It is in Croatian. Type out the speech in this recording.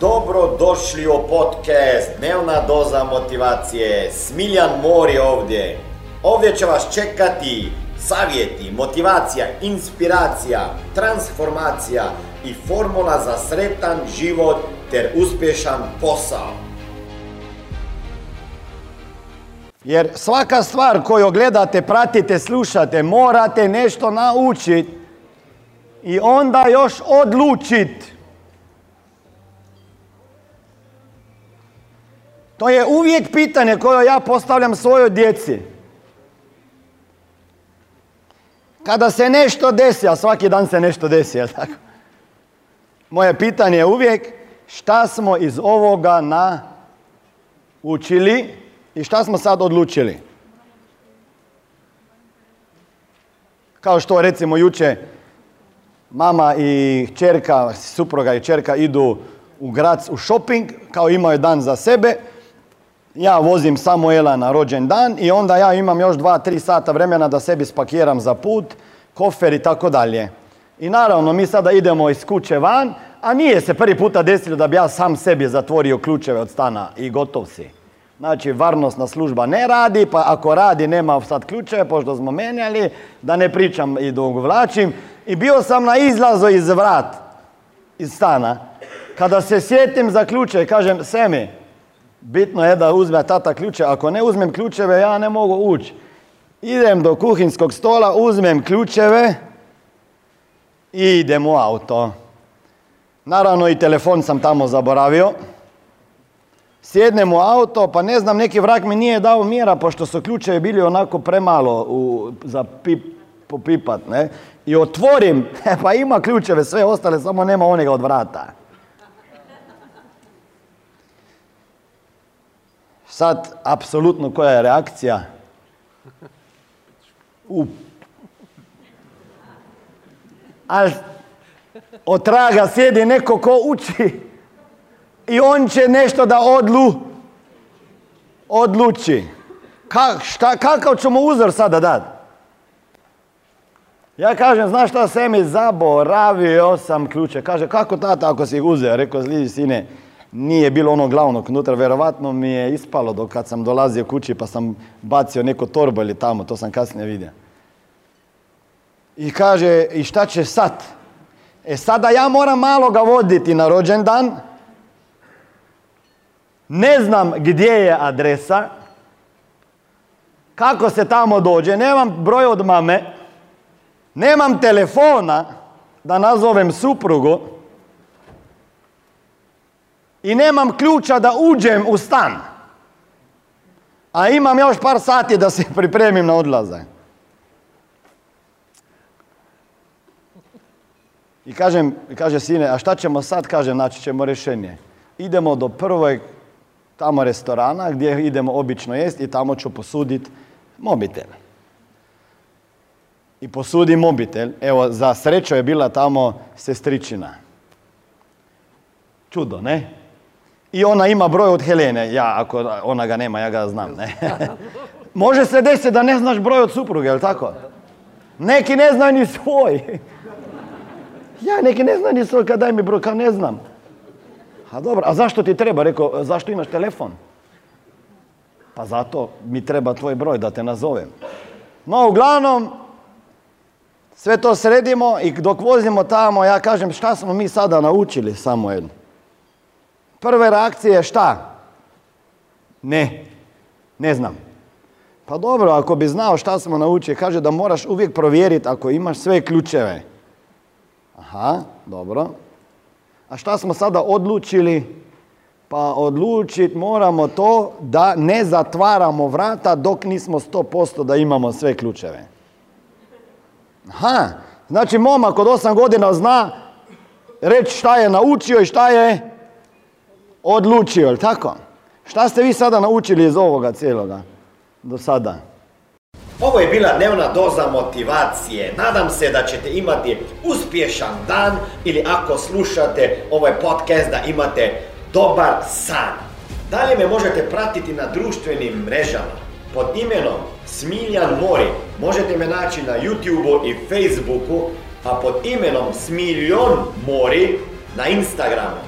Dobro došli u podcast Dnevna doza motivacije. Smiljan Mori ovdje. Ovdje će vas čekati savjeti, motivacija, inspiracija, transformacija i formula za sretan život ter uspješan posao. Jer svaka stvar koju gledate, pratite, slušate, morate nešto naučiti i onda još odlučiti. To je uvijek pitanje koje ja postavljam svojoj djeci. Kada se nešto desi, a svaki dan se nešto desi, jel tako? Moje pitanje je uvijek šta smo iz ovoga naučili i šta smo sad odlučili. Kao što recimo juče mama i čerka, supruga i čerka idu u grad u shopping, kao imaju dan za sebe. Ja vozim Samuela na rođen dan i onda ja imam još dva, tri sata vremena da sebi spakiram za put, kofer i tako dalje. I naravno mi sada idemo iz kuće van, a nije se prvi puta desilo da bi ja sam sebi zatvorio ključeve od stana i gotov si. Znači, varnostna služba ne radi, pa ako radi nema sad ključeve, pošto smo menjali, da ne pričam i dok vlačim. I bio sam na izlazu iz vrat, iz stana. Kada se sjetim za ključe, kažem, Semi, bitno je da uzme tata ključe. Ako ne uzmem ključeve, ja ne mogu ući. Idem do kuhinskog stola, uzmem ključeve i idem u auto. Naravno i telefon sam tamo zaboravio. Sjednem u auto, pa ne znam, neki vrak mi nije dao mjera, pošto su ključevi bili onako premalo u, za pip, popipat, ne? I otvorim, pa ima ključeve, sve ostale, samo nema onega od vrata. Sad, apsolutno koja je reakcija? U. Ali od traga sjedi neko ko uči i on će nešto da odlu, odluči. Ka, šta, kakav ćemo uzor sada dati? Ja kažem, znaš šta se mi zaboravio sam ključe. Kaže, kako tata ako si ih uzeo? Rekao, zli sine, nije bilo ono glavnog unutra, vjerovatno mi je ispalo dok kad sam dolazio kući pa sam bacio neko torbo ili tamo, to sam kasnije vidio. I kaže, i šta će sad? E sada ja moram malo ga voditi na rođendan, ne znam gdje je adresa, kako se tamo dođe, nemam broj od mame, nemam telefona da nazovem suprugu i nemam ključa da uđem u stan. A imam još par sati da se pripremim na odlazak. I kažem, kaže sine, a šta ćemo sad? Kaže, naći ćemo rješenje. Idemo do prvog tamo restorana gdje idemo obično jest i tamo ću posuditi mobitel. I posudi mobitel. Evo, za sreću je bila tamo sestričina. Čudo, ne? I ona ima broj od Helene. Ja, ako ona ga nema, ja ga znam, ne? Može se desiti da ne znaš broj od supruge, jel tako? Neki ne znaju ni svoj. Ja, neki ne znaju ni svoj, kad daj mi broj, kao ne znam. A dobro, a zašto ti treba? Rekao, zašto imaš telefon? Pa zato mi treba tvoj broj da te nazovem. No, uglavnom, sve to sredimo i dok vozimo tamo, ja kažem šta smo mi sada naučili samo jedno. Prve reakcije šta? Ne, ne znam. Pa dobro, ako bi znao šta smo naučili, kaže da moraš uvijek provjeriti ako imaš sve ključeve. Aha, dobro. A šta smo sada odlučili? Pa odlučiti moramo to da ne zatvaramo vrata dok nismo 100% da imamo sve ključeve. Aha, znači momak od 8 godina zna reći šta je naučio i šta je odlučio, jel tako? Šta ste vi sada naučili iz ovoga cijeloga do sada? Ovo je bila dnevna doza motivacije. Nadam se da ćete imati uspješan dan ili ako slušate ovaj podcast da imate dobar san. Dalje me možete pratiti na društvenim mrežama pod imenom Smiljan Mori. Možete me naći na YouTubeu i Facebooku, a pod imenom Smiljon Mori na Instagramu.